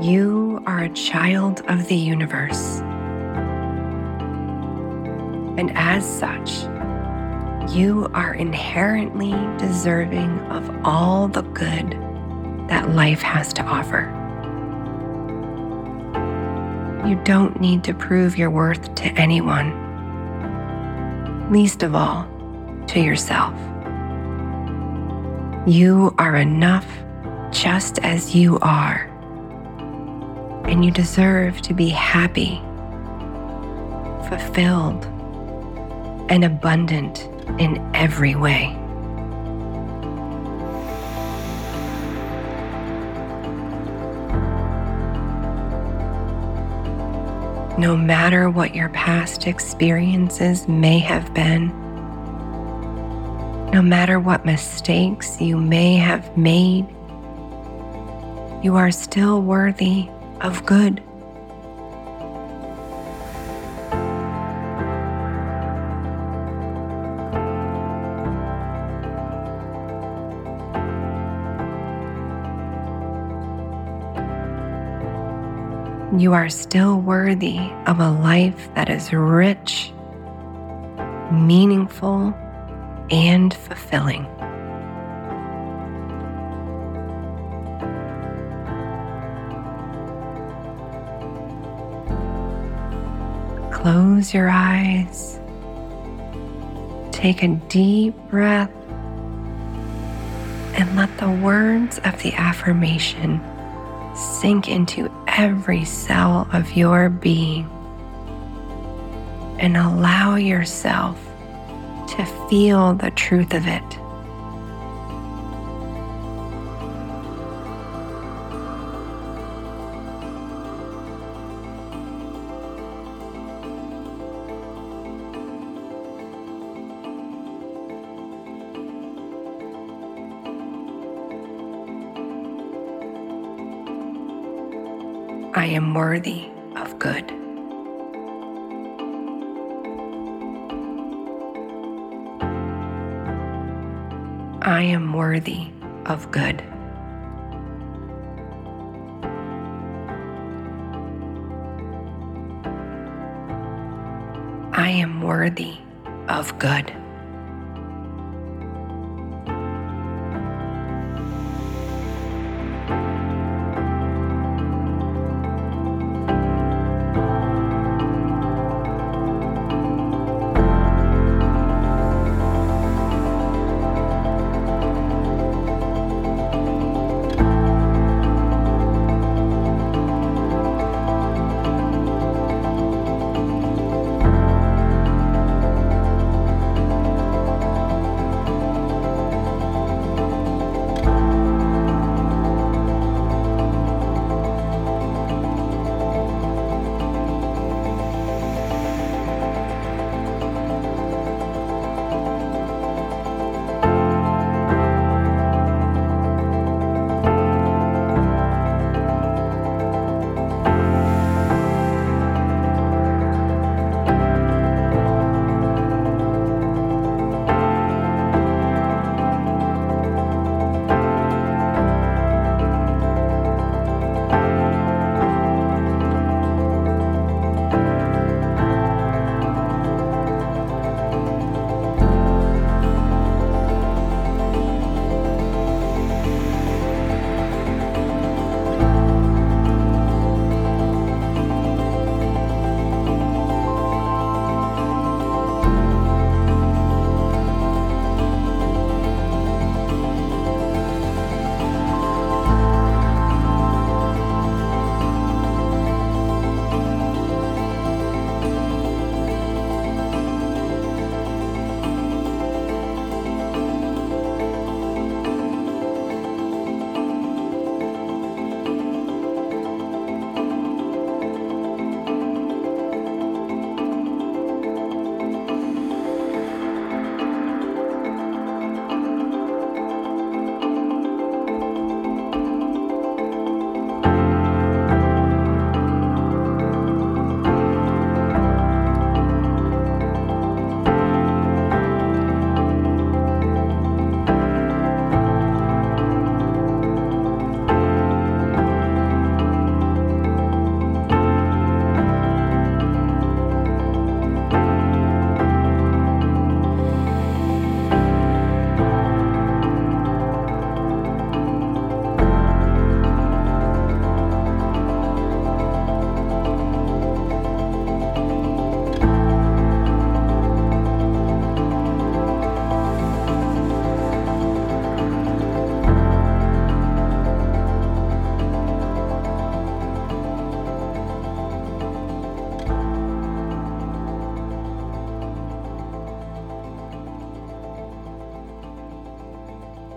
You are a child of the universe. And as such, you are inherently deserving of all the good that life has to offer. You don't need to prove your worth to anyone, least of all to yourself. You are enough just as you are and you deserve to be happy, fulfilled, and abundant in every way. No matter what your past experiences may have been, no matter what mistakes you may have made, you are still worthy of good. You are still worthy of a life that is rich, meaningful, and fulfilling. Close your eyes. Take a deep breath and let the words of the affirmation sink into every cell of your being and allow yourself to feel the truth of it I am worthy of good. I am worthy of good. I am worthy of good.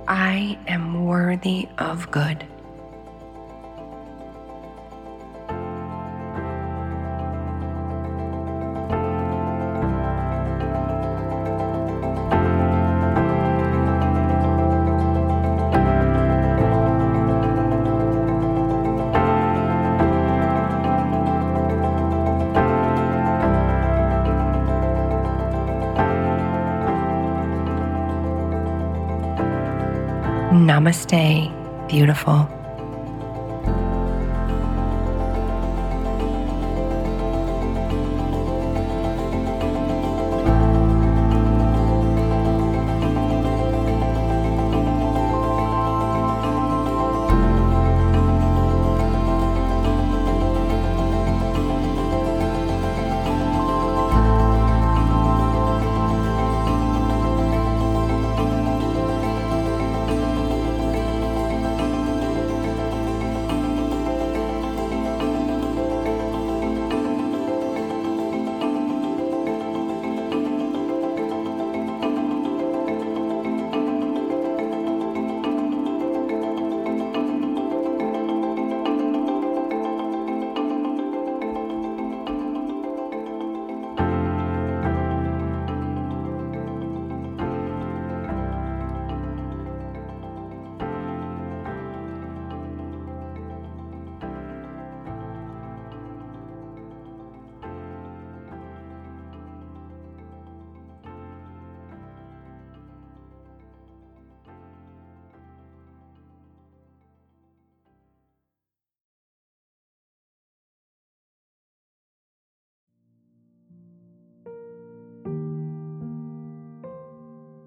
I am worthy of good. Namaste, beautiful.